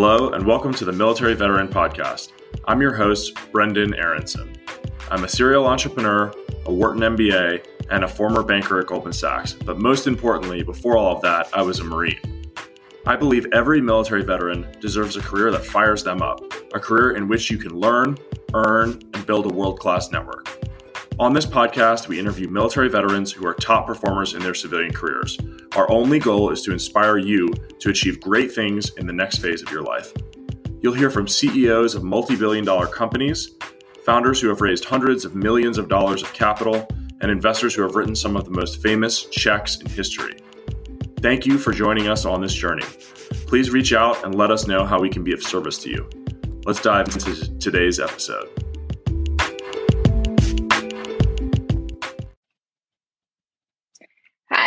Hello, and welcome to the Military Veteran Podcast. I'm your host, Brendan Aronson. I'm a serial entrepreneur, a Wharton MBA, and a former banker at Goldman Sachs. But most importantly, before all of that, I was a Marine. I believe every military veteran deserves a career that fires them up, a career in which you can learn, earn, and build a world class network. On this podcast, we interview military veterans who are top performers in their civilian careers. Our only goal is to inspire you to achieve great things in the next phase of your life. You'll hear from CEOs of multi billion dollar companies, founders who have raised hundreds of millions of dollars of capital, and investors who have written some of the most famous checks in history. Thank you for joining us on this journey. Please reach out and let us know how we can be of service to you. Let's dive into today's episode.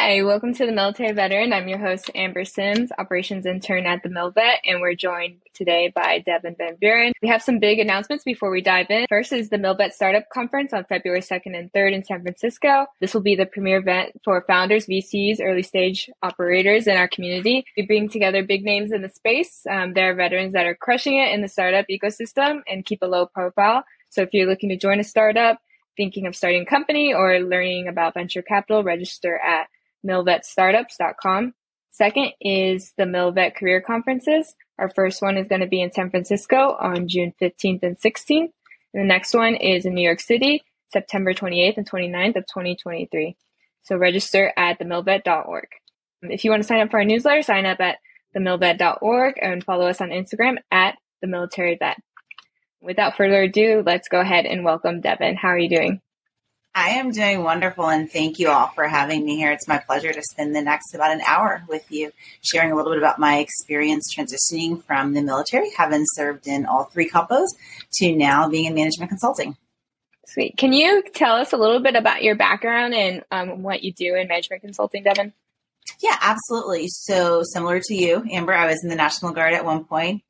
Hi, welcome to the Military Veteran. I'm your host, Amber Sims, Operations Intern at the MilVet, and we're joined today by Devon Van Buren. We have some big announcements before we dive in. First is the MilVet Startup Conference on February 2nd and 3rd in San Francisco. This will be the premier event for founders, VCs, early stage operators in our community. We bring together big names in the space. Um, there are veterans that are crushing it in the startup ecosystem and keep a low profile. So if you're looking to join a startup, thinking of starting a company or learning about venture capital, register at milvetstartups.com. Second is the MilVet Career Conferences. Our first one is going to be in San Francisco on June 15th and 16th. And the next one is in New York City, September 28th and 29th of 2023. So register at themilvet.org. If you want to sign up for our newsletter, sign up at themilvet.org and follow us on Instagram at the military vet. Without further ado, let's go ahead and welcome Devon. How are you doing? I am doing wonderful, and thank you all for having me here. It's my pleasure to spend the next about an hour with you, sharing a little bit about my experience transitioning from the military, having served in all three compos, to now being in management consulting. Sweet. Can you tell us a little bit about your background and um, what you do in management consulting, Devon? Yeah, absolutely. So, similar to you, Amber, I was in the National Guard at one point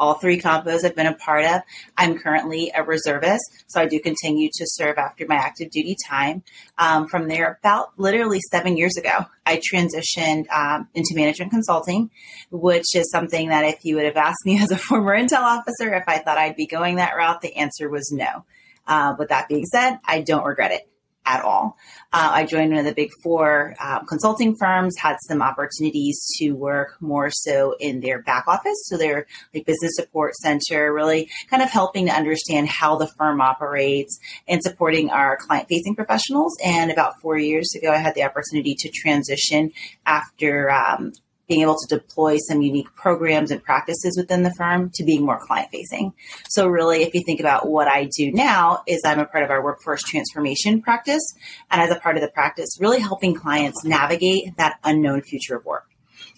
all three compos I've been a part of. I'm currently a reservist, so I do continue to serve after my active duty time. Um, from there, about literally seven years ago, I transitioned um, into management consulting, which is something that if you would have asked me as a former intel officer if I thought I'd be going that route, the answer was no. Uh, with that being said, I don't regret it at all. Uh, I joined one of the big four um, consulting firms, had some opportunities to work more so in their back office. So their like business support center, really kind of helping to understand how the firm operates and supporting our client facing professionals. And about four years ago, I had the opportunity to transition after um, being able to deploy some unique programs and practices within the firm to being more client facing. So really, if you think about what I do now is I'm a part of our workforce transformation practice. And as a part of the practice, really helping clients navigate that unknown future of work.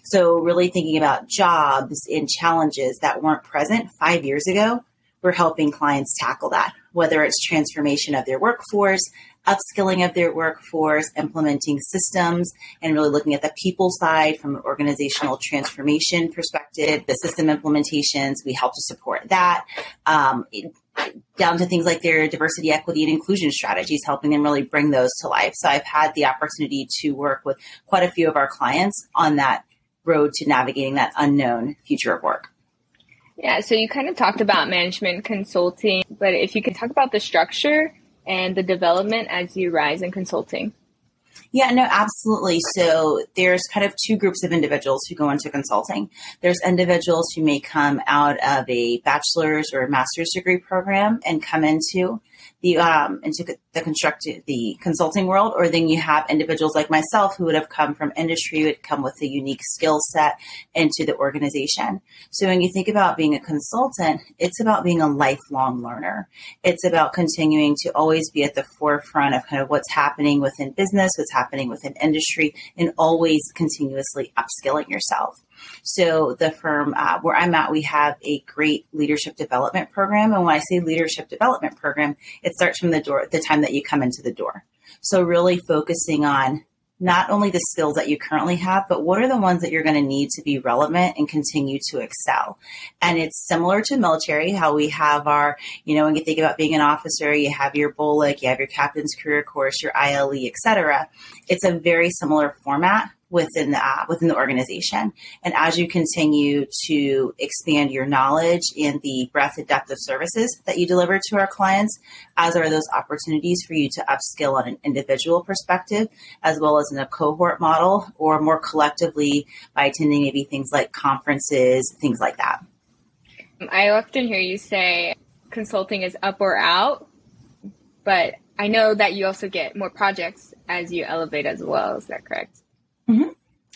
So really thinking about jobs and challenges that weren't present five years ago, we're helping clients tackle that, whether it's transformation of their workforce, upskilling of their workforce, implementing systems, and really looking at the people side from an organizational transformation perspective. The system implementations, we help to support that. Um, down to things like their diversity, equity, and inclusion strategies, helping them really bring those to life. So I've had the opportunity to work with quite a few of our clients on that road to navigating that unknown future of work. Yeah, so you kind of talked about management consulting, but if you could talk about the structure and the development as you rise in consulting? Yeah, no, absolutely. So there's kind of two groups of individuals who go into consulting. There's individuals who may come out of a bachelor's or a master's degree program and come into the um, into the construct the consulting world, or then you have individuals like myself who would have come from industry, who would come with a unique skill set into the organization. So when you think about being a consultant, it's about being a lifelong learner. It's about continuing to always be at the forefront of kind of what's happening within business, what's happening within industry, and always continuously upskilling yourself. So the firm uh, where I'm at, we have a great leadership development program. And when I say leadership development program, it starts from the door, the time that you come into the door. So really focusing on not only the skills that you currently have, but what are the ones that you're going to need to be relevant and continue to excel. And it's similar to military, how we have our, you know, when you think about being an officer, you have your BOLC, you have your captain's career course, your ILE, etc. It's a very similar format within the uh, within the organization. And as you continue to expand your knowledge in the breadth and depth of services that you deliver to our clients, as are those opportunities for you to upskill on an individual perspective, as well as in a cohort model, or more collectively by attending maybe things like conferences, things like that. I often hear you say consulting is up or out, but I know that you also get more projects as you elevate as well. Is that correct? Mm-hmm.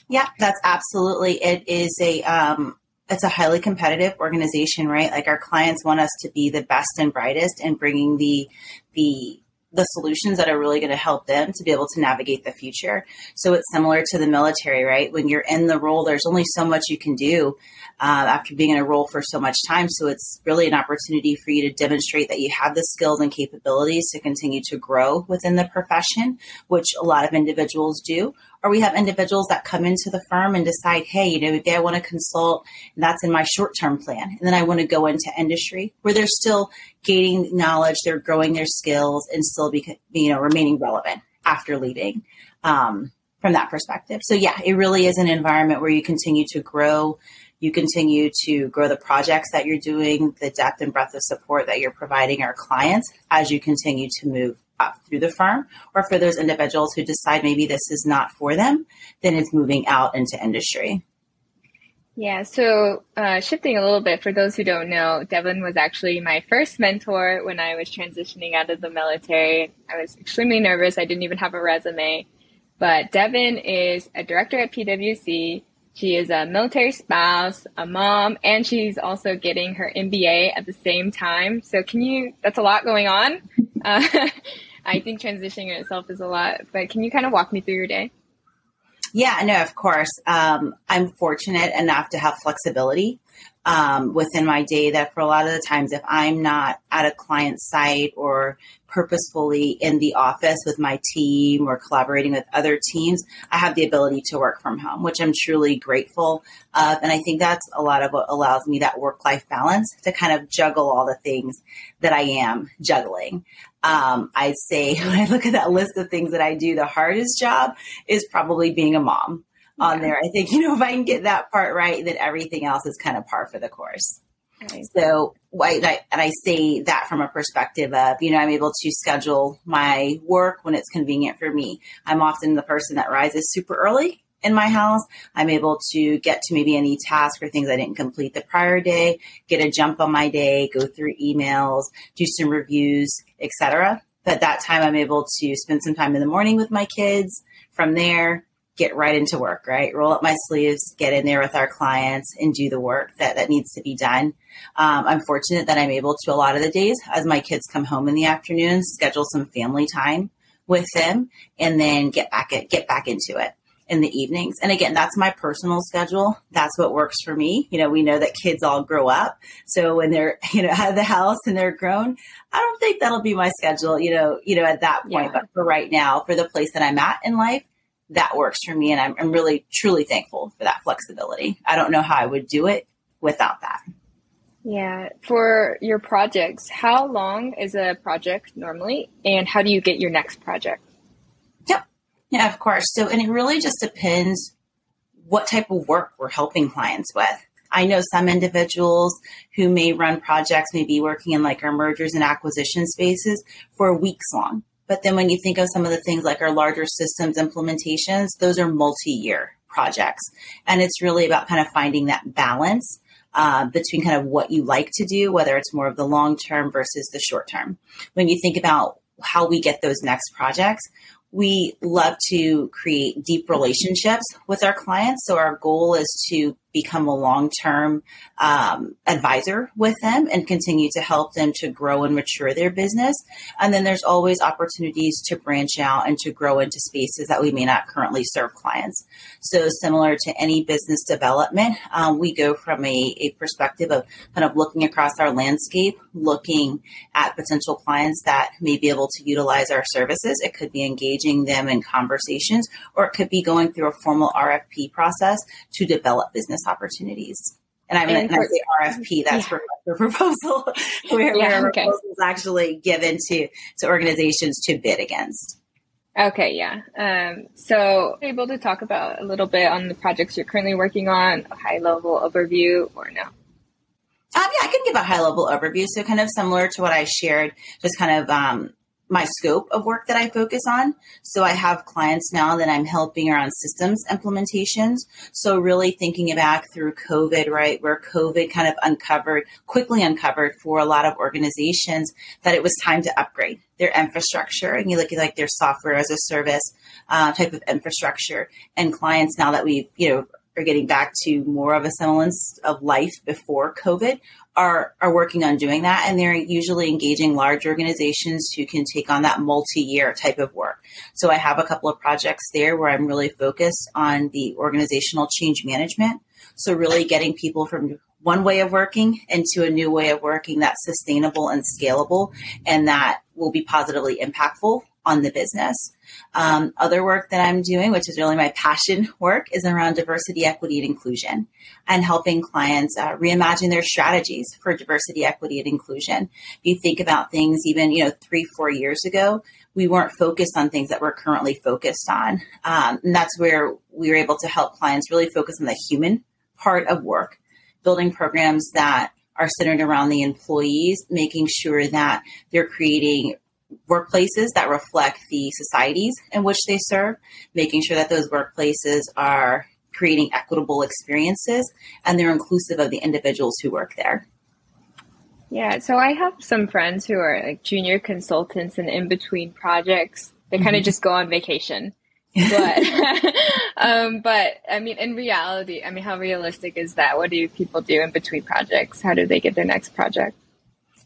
Yeah, that's absolutely. It is a um, it's a highly competitive organization, right? Like our clients want us to be the best and brightest and bringing the the the solutions that are really going to help them to be able to navigate the future. So it's similar to the military, right? When you're in the role, there's only so much you can do uh, after being in a role for so much time. So it's really an opportunity for you to demonstrate that you have the skills and capabilities to continue to grow within the profession, which a lot of individuals do. Or we have individuals that come into the firm and decide, hey, you know, maybe I want to consult, and that's in my short term plan. And then I want to go into industry where they're still gaining knowledge, they're growing their skills, and still be, you know, remaining relevant after leaving. Um, from that perspective. So yeah, it really is an environment where you continue to grow, you continue to grow the projects that you're doing, the depth and breadth of support that you're providing our clients as you continue to move up through the firm, or for those individuals who decide maybe this is not for them, then it's moving out into industry. Yeah, so uh, shifting a little bit, for those who don't know, Devon was actually my first mentor when I was transitioning out of the military. I was extremely nervous. I didn't even have a resume. But Devon is a director at PwC. She is a military spouse, a mom, and she's also getting her MBA at the same time. So, can you? That's a lot going on. Uh, I think transitioning in itself is a lot, but can you kind of walk me through your day? Yeah, no, of course. Um, I'm fortunate enough to have flexibility um, within my day that for a lot of the times, if I'm not at a client site or purposefully in the office with my team or collaborating with other teams, I have the ability to work from home, which I'm truly grateful of. And I think that's a lot of what allows me that work life balance to kind of juggle all the things that I am juggling. Um, I'd say when I look at that list of things that I do, the hardest job is probably being a mom on there. I think, you know, if I can get that part right, then everything else is kind of par for the course. So, I, and I say that from a perspective of, you know, I'm able to schedule my work when it's convenient for me. I'm often the person that rises super early in my house. I'm able to get to maybe any task or things I didn't complete the prior day, get a jump on my day, go through emails, do some reviews, etc. But that time I'm able to spend some time in the morning with my kids. From there, get right into work, right? Roll up my sleeves, get in there with our clients and do the work that, that needs to be done. Um, I'm fortunate that I'm able to a lot of the days as my kids come home in the afternoon, schedule some family time with them and then get back get back into it in the evenings. And again, that's my personal schedule. That's what works for me. You know, we know that kids all grow up. So when they're, you know, out of the house and they're grown, I don't think that'll be my schedule, you know, you know, at that point. Yeah. But for right now, for the place that I'm at in life, that works for me. And I'm, I'm really, truly thankful for that flexibility. I don't know how I would do it without that. Yeah. For your projects, how long is a project normally? And how do you get your next project? Yeah, of course. So, and it really just depends what type of work we're helping clients with. I know some individuals who may run projects, may be working in like our mergers and acquisition spaces for weeks long. But then when you think of some of the things like our larger systems implementations, those are multi year projects. And it's really about kind of finding that balance uh, between kind of what you like to do, whether it's more of the long term versus the short term. When you think about how we get those next projects, we love to create deep relationships with our clients. So our goal is to become a long term um, advisor with them and continue to help them to grow and mature their business. And then there's always opportunities to branch out and to grow into spaces that we may not currently serve clients. So, similar to any business development, um, we go from a, a perspective of kind of looking across our landscape, looking at potential clients that may be able to utilize our services. It could be engaging them in conversations, or it could be going through a formal RFP process to develop business opportunities. And I'm going to say RFP, that's yeah. for proposal, where, yeah, where okay. proposal is actually given to, to organizations to bid against. Okay, yeah. Um, so, able to talk about a little bit on the projects you're currently working on, a high level overview, or no? Um, yeah, I can give a high level overview. So, kind of similar to what I shared, just kind of um, my scope of work that I focus on. So I have clients now that I'm helping around systems implementations. So really thinking back through COVID, right, where COVID kind of uncovered, quickly uncovered for a lot of organizations that it was time to upgrade their infrastructure. And you look at like their software as a service uh, type of infrastructure and clients now that we've, you know, are getting back to more of a semblance of life before COVID are are working on doing that and they're usually engaging large organizations who can take on that multi-year type of work. So I have a couple of projects there where I'm really focused on the organizational change management. So really getting people from one way of working into a new way of working that's sustainable and scalable and that will be positively impactful on the business. Um, other work that I'm doing, which is really my passion work, is around diversity, equity, and inclusion and helping clients uh, reimagine their strategies for diversity, equity, and inclusion. If you think about things even, you know, three, four years ago, we weren't focused on things that we're currently focused on. Um, and that's where we were able to help clients really focus on the human part of work, building programs that are centered around the employees, making sure that they're creating workplaces that reflect the societies in which they serve, making sure that those workplaces are creating equitable experiences and they're inclusive of the individuals who work there. Yeah, so I have some friends who are like junior consultants and in between projects, they kind of mm-hmm. just go on vacation. but um, but I mean, in reality, I mean, how realistic is that? What do people do in between projects? How do they get their next project?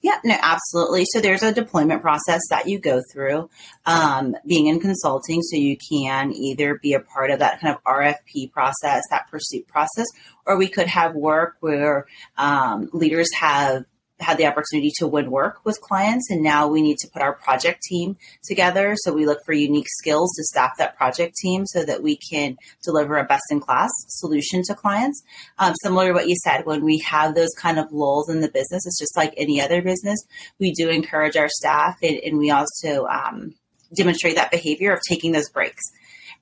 Yeah, no, absolutely. So there's a deployment process that you go through um, being in consulting. So you can either be a part of that kind of RFP process, that pursuit process, or we could have work where um, leaders have had the opportunity to win work with clients and now we need to put our project team together. So we look for unique skills to staff that project team so that we can deliver a best in class solution to clients. Um, similar to what you said when we have those kind of lulls in the business it's just like any other business we do encourage our staff and, and we also um, demonstrate that behavior of taking those breaks.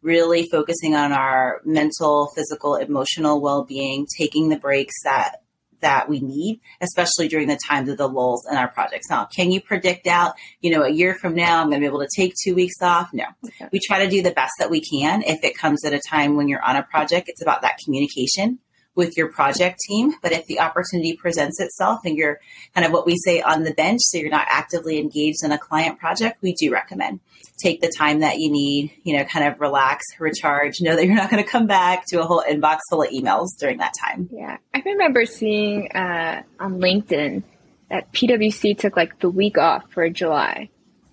Really focusing on our mental physical emotional well-being taking the breaks that that we need, especially during the times of the lulls in our projects. Now, can you predict out, you know, a year from now, I'm going to be able to take two weeks off? No. Okay. We try to do the best that we can. If it comes at a time when you're on a project, it's about that communication with your project team. But if the opportunity presents itself and you're kind of what we say on the bench, so you're not actively engaged in a client project, we do recommend take the time that you need, you know, kind of relax, recharge, know that you're not going to come back to a whole inbox full of emails during that time. Yeah. I remember seeing uh, on LinkedIn that PwC took like the week off for July,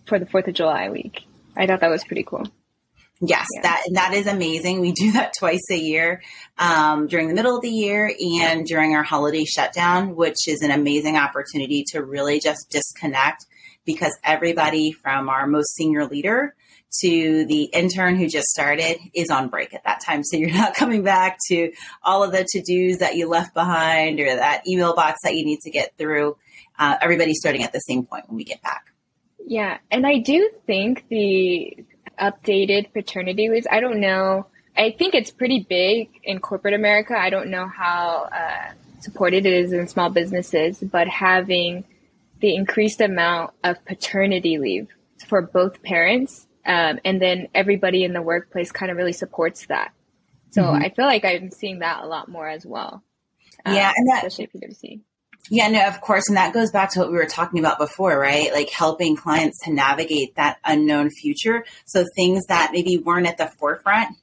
for the 4th of July week. I thought that was pretty cool. Yes, yeah. that that is amazing. We do that twice a year um, during the middle of the year and during our holiday shutdown, which is an amazing opportunity to really just disconnect because everybody from our most senior leader to the intern who just started is on break at that time. So you're not coming back to all of the to dos that you left behind or that email box that you need to get through. Uh, everybody's starting at the same point when we get back. Yeah, and I do think the updated paternity leaves. I don't know. I think it's pretty big in corporate America. I don't know how uh, supported it is in small businesses, but having the increased amount of paternity leave for both parents, um, and then everybody in the workplace kind of really supports that. So mm-hmm. I feel like I'm seeing that a lot more as well. Um, yeah, and that, especially at PwC. Yeah, no, of course. And that goes back to what we were talking about before, right? Like helping clients to navigate that unknown future. So things that maybe weren't at the forefront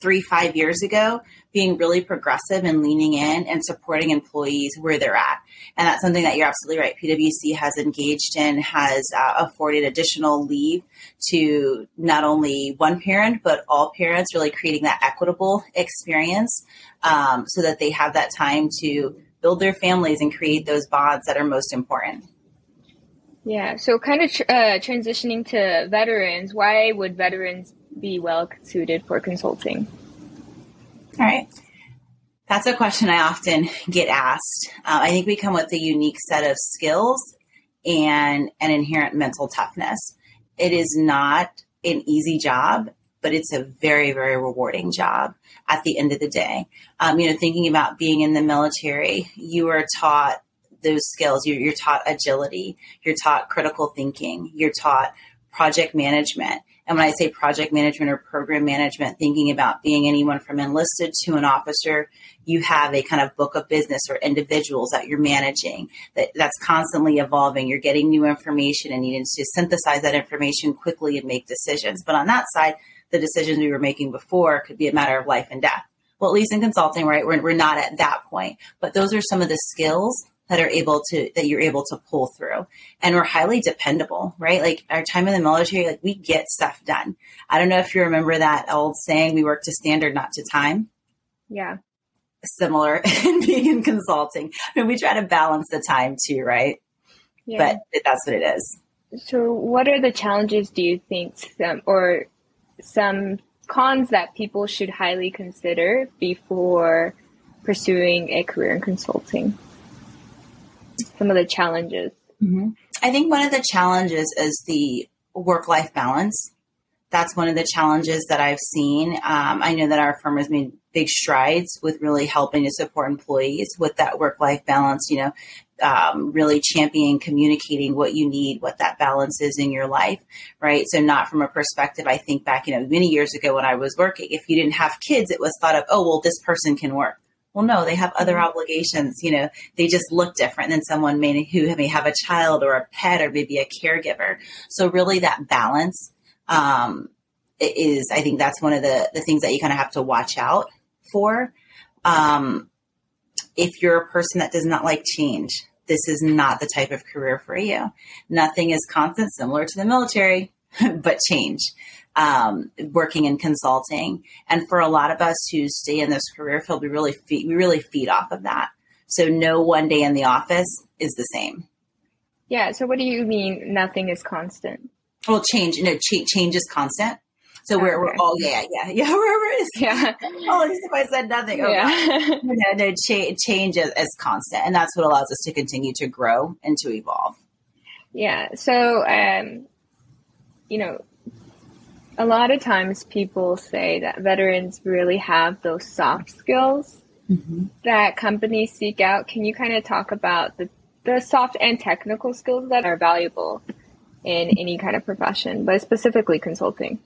three, five years ago, being really progressive and leaning in and supporting employees where they're at. And that's something that you're absolutely right. PwC has engaged in, has uh, afforded additional leave to not only one parent, but all parents, really creating that equitable experience um, so that they have that time to build their families and create those bonds that are most important. Yeah, so kind of tr- uh, transitioning to veterans, why would veterans be well suited for consulting? All right. That's a question I often get asked. Uh, I think we come with a unique set of skills and an inherent mental toughness. It is not an easy job, but it's a very, very rewarding job at the end of the day. Um, you know, thinking about being in the military, you are taught those skills. You're, you're taught agility, you're taught critical thinking, you're taught project management. And when I say project management or program management, thinking about being anyone from enlisted to an officer, you have a kind of book of business or individuals that you're managing that, that's constantly evolving. You're getting new information and needing to synthesize that information quickly and make decisions. But on that side, the decisions we were making before could be a matter of life and death. Well, at least in consulting, right? We're, we're not at that point, but those are some of the skills that are able to that you're able to pull through. And we're highly dependable right? Like our time in the military like we get stuff done. I don't know if you remember that old saying we work to standard not to time. Yeah. Similar in being in consulting. I mean, we try to balance the time too right? Yeah. but that's what it is. So what are the challenges do you think some or some cons that people should highly consider before pursuing a career in consulting some of the challenges? Mm-hmm. I think one of the challenges is the work life balance. That's one of the challenges that I've seen. Um, I know that our firm has made big strides with really helping to support employees with that work life balance, you know, um, really championing communicating what you need, what that balance is in your life, right? So, not from a perspective, I think back, you know, many years ago when I was working, if you didn't have kids, it was thought of, oh, well, this person can work. Well, no, they have other mm-hmm. obligations. You know, they just look different than someone may, who may have a child or a pet or maybe a caregiver. So really that balance um, is, I think that's one of the, the things that you kind of have to watch out for. Um, if you're a person that does not like change, this is not the type of career for you. Nothing is constant, similar to the military, but change um, working in consulting. And for a lot of us who stay in this career field, we really feed, we really feed off of that. So no one day in the office is the same. Yeah. So what do you mean nothing is constant? Well, change, you know, ch- change is constant. So we're, we're all, yeah, yeah, yeah, wherever is, yeah. oh, least if I said nothing. Oh, yeah. no, no, cha- change is, is constant. And that's what allows us to continue to grow and to evolve. Yeah. So, um, you know, a lot of times people say that veterans really have those soft skills mm-hmm. that companies seek out. Can you kind of talk about the, the soft and technical skills that are valuable in any kind of profession, but specifically consulting?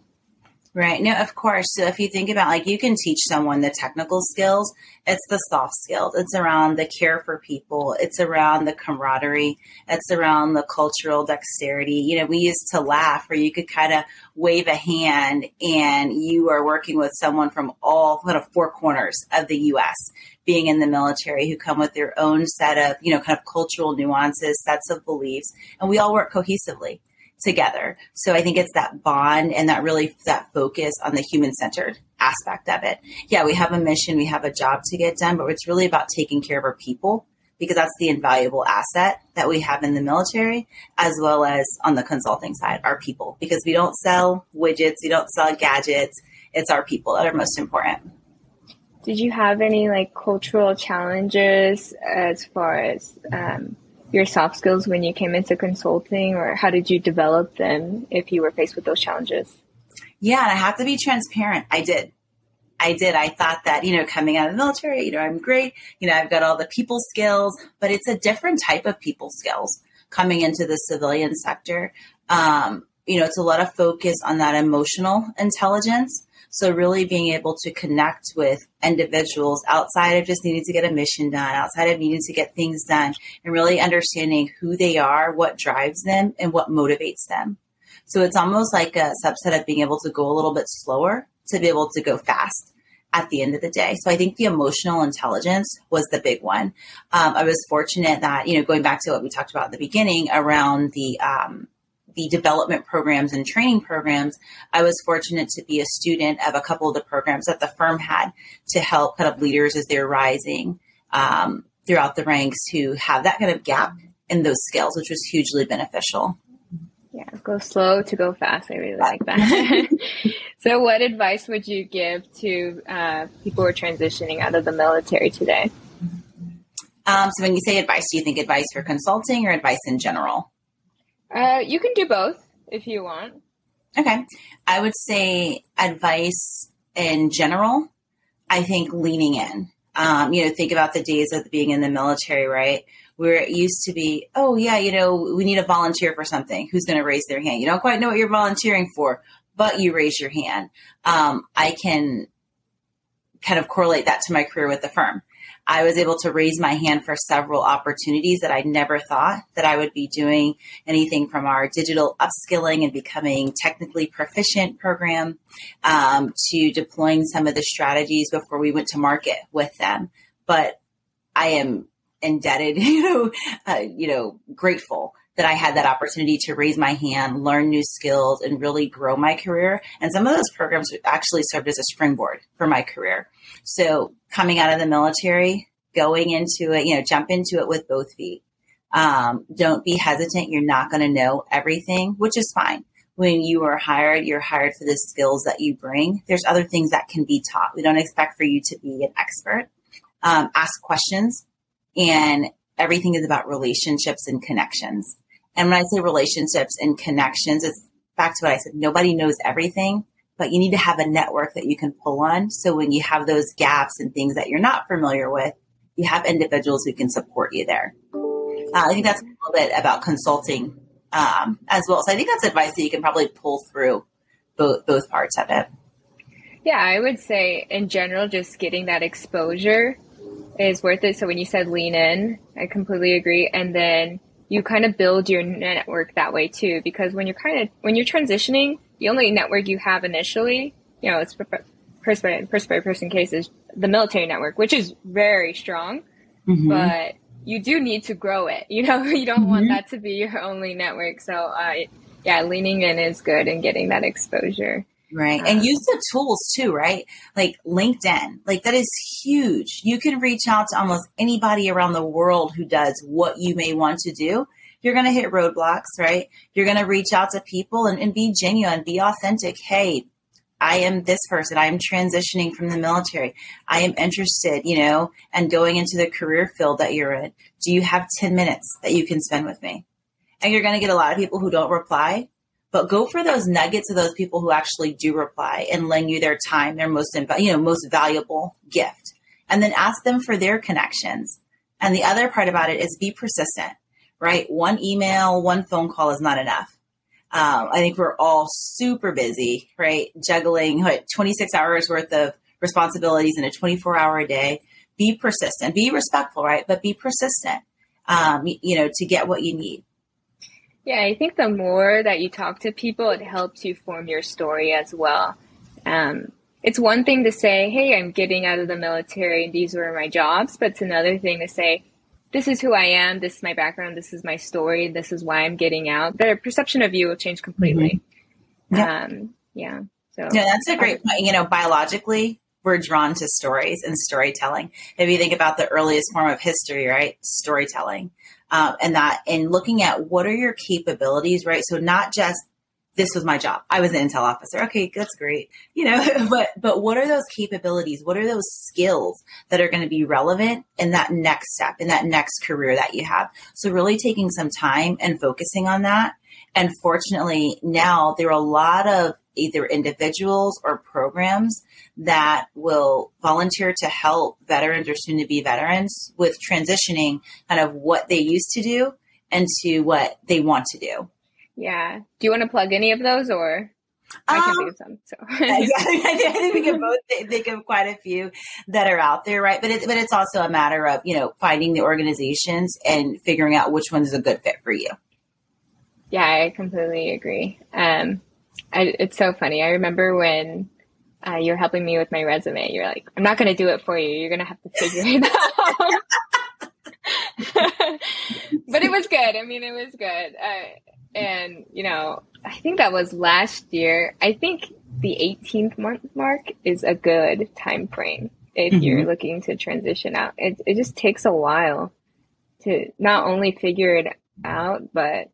Right. No, of course. So if you think about like you can teach someone the technical skills, it's the soft skills. It's around the care for people. It's around the camaraderie. It's around the cultural dexterity. You know, we used to laugh where you could kind of wave a hand and you are working with someone from all kind of four corners of the US being in the military who come with their own set of, you know, kind of cultural nuances, sets of beliefs, and we all work cohesively together. So I think it's that bond and that really that focus on the human centered aspect of it. Yeah, we have a mission, we have a job to get done, but it's really about taking care of our people because that's the invaluable asset that we have in the military as well as on the consulting side, our people, because we don't sell widgets, we don't sell gadgets. It's our people that are most important. Did you have any like cultural challenges as far as um, your soft skills when you came into consulting, or how did you develop them if you were faced with those challenges? Yeah, and I have to be transparent. I did. I did. I thought that, you know, coming out of the military, you know, I'm great. You know, I've got all the people skills, but it's a different type of people skills coming into the civilian sector. Um, you know, it's a lot of focus on that emotional intelligence so really being able to connect with individuals outside of just needing to get a mission done, outside of needing to get things done, and really understanding who they are, what drives them, and what motivates them. So it's almost like a subset of being able to go a little bit slower to be able to go fast at the end of the day. So I think the emotional intelligence was the big one. Um, I was fortunate that, you know, going back to what we talked about at the beginning around the, um, the development programs and training programs, I was fortunate to be a student of a couple of the programs that the firm had to help kind of leaders as they're rising um, throughout the ranks who have that kind of gap in those skills, which was hugely beneficial. Yeah, go slow to go fast. I really like that. so, what advice would you give to uh, people who are transitioning out of the military today? Um, so, when you say advice, do you think advice for consulting or advice in general? Uh, you can do both if you want. Okay. I would say advice in general, I think leaning in. Um, you know, think about the days of being in the military, right? Where it used to be, oh, yeah, you know, we need a volunteer for something. Who's going to raise their hand? You don't quite know what you're volunteering for, but you raise your hand. Um, I can kind of correlate that to my career with the firm. I was able to raise my hand for several opportunities that I never thought that I would be doing anything from our digital upskilling and becoming technically proficient program um, to deploying some of the strategies before we went to market with them. But I am indebted, you know, uh, you know, grateful that I had that opportunity to raise my hand, learn new skills, and really grow my career. And some of those programs actually served as a springboard for my career. So coming out of the military, going into it, you know, jump into it with both feet. Um, don't be hesitant. You're not going to know everything, which is fine. When you are hired, you're hired for the skills that you bring. There's other things that can be taught. We don't expect for you to be an expert. Um, ask questions, and everything is about relationships and connections. And when I say relationships and connections, it's back to what I said. Nobody knows everything, but you need to have a network that you can pull on. So when you have those gaps and things that you're not familiar with, you have individuals who can support you there. Uh, I think that's a little bit about consulting um, as well. So I think that's advice that you can probably pull through both both parts of it. Yeah, I would say in general, just getting that exposure is worth it. So when you said lean in, I completely agree. And then you kind of build your network that way too, because when you're kind of when you're transitioning, the only network you have initially, you know, it's person by person cases, the military network, which is very strong, mm-hmm. but you do need to grow it. You know, you don't mm-hmm. want that to be your only network. So, uh, yeah, leaning in is good and getting that exposure. Right. and use the tools too, right? Like LinkedIn, like that is huge. You can reach out to almost anybody around the world who does what you may want to do you're going to hit roadblocks, right? You're going to reach out to people and, and be genuine, be authentic. Hey, I am this person. I am transitioning from the military. I am interested, you know, and going into the career field that you're in. Do you have 10 minutes that you can spend with me? And you're going to get a lot of people who don't reply, but go for those nuggets of those people who actually do reply and lend you their time, their most, you know, most valuable gift. And then ask them for their connections. And the other part about it is be persistent right? One email, one phone call is not enough. Um, I think we're all super busy, right? Juggling what, 26 hours worth of responsibilities in a 24 hour a day. Be persistent, be respectful, right? But be persistent, um, you know, to get what you need. Yeah, I think the more that you talk to people, it helps you form your story as well. Um, it's one thing to say, hey, I'm getting out of the military and these were my jobs, but it's another thing to say, this is who I am, this is my background, this is my story, this is why I'm getting out, their perception of you will change completely. Mm-hmm. Yeah. Um, yeah. So yeah, that's a great point. You know, biologically, we're drawn to stories and storytelling. If you think about the earliest form of history, right? Storytelling. Um, and that, and looking at what are your capabilities, right? So not just this was my job. I was an intel officer. Okay, that's great. You know, but but what are those capabilities? What are those skills that are going to be relevant in that next step, in that next career that you have? So really taking some time and focusing on that. And fortunately, now there are a lot of either individuals or programs that will volunteer to help veterans or soon to be veterans with transitioning kind of what they used to do and to what they want to do. Yeah. Do you want to plug any of those or? I can um, think of some. So yeah, I think we can both think of quite a few that are out there, right? But it, but it's also a matter of you know finding the organizations and figuring out which one is a good fit for you. Yeah, I completely agree. Um, I, it's so funny. I remember when uh, you're helping me with my resume. You're like, I'm not going to do it for you. You're going to have to figure it out. but it was good. I mean, it was good. Uh, and, you know, I think that was last year. I think the 18th month mark is a good time frame if mm-hmm. you're looking to transition out. It, it just takes a while to not only figure it out, but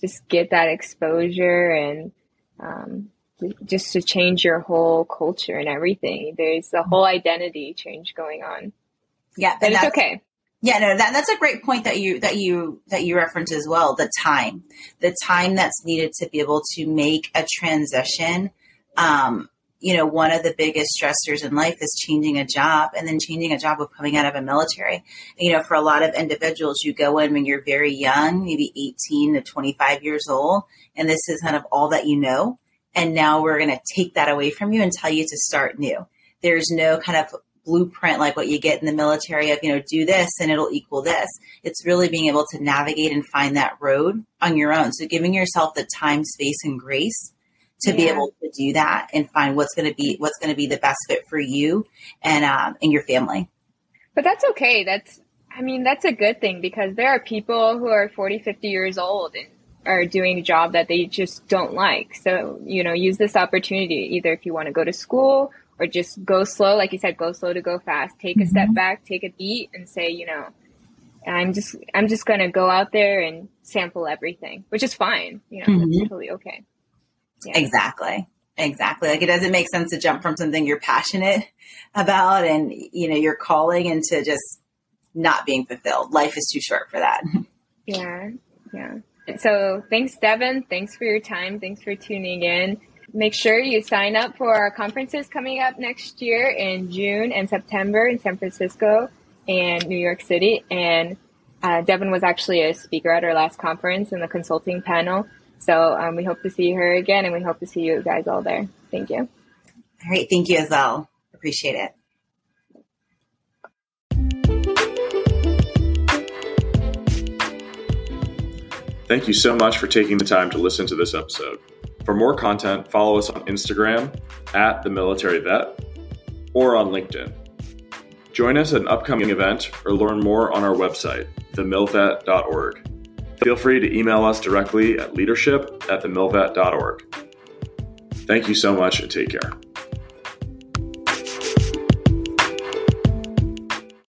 just get that exposure and um, just to change your whole culture and everything. There's a whole identity change going on. Yeah, but it's okay. Yeah, no, that, that's a great point that you that you that you reference as well. The time, the time that's needed to be able to make a transition. Um, you know, one of the biggest stressors in life is changing a job and then changing a job of coming out of a military. You know, for a lot of individuals, you go in when you're very young, maybe 18 to 25 years old, and this is kind of all that you know. And now we're going to take that away from you and tell you to start new. There's no kind of blueprint like what you get in the military of, you know, do this and it'll equal this. It's really being able to navigate and find that road on your own. So giving yourself the time, space, and grace to yeah. be able to do that and find what's going to be what's going to be the best fit for you and um, and your family. But that's okay. That's I mean that's a good thing because there are people who are 40, 50 years old and are doing a job that they just don't like. So, you know, use this opportunity either if you want to go to school or just go slow, like you said, go slow to go fast. Take a step mm-hmm. back, take a beat and say, you know, I'm just I'm just going to go out there and sample everything, which is fine. You know, mm-hmm. that's totally okay. Yeah. Exactly. Exactly. Like it doesn't make sense to jump from something you're passionate about and you know, you're calling into just not being fulfilled. Life is too short for that. Yeah. Yeah. So thanks, Devon. Thanks for your time. Thanks for tuning in. Make sure you sign up for our conferences coming up next year in June and September in San Francisco and New York City. And uh, Devon was actually a speaker at our last conference in the consulting panel. So um, we hope to see her again, and we hope to see you guys all there. Thank you. All right. Thank you as well. Appreciate it. Thank you so much for taking the time to listen to this episode. For more content, follow us on Instagram at the military vet or on LinkedIn. Join us at an upcoming event or learn more on our website, themilvet.org. Feel free to email us directly at leadership at themilvet.org. Thank you so much and take care.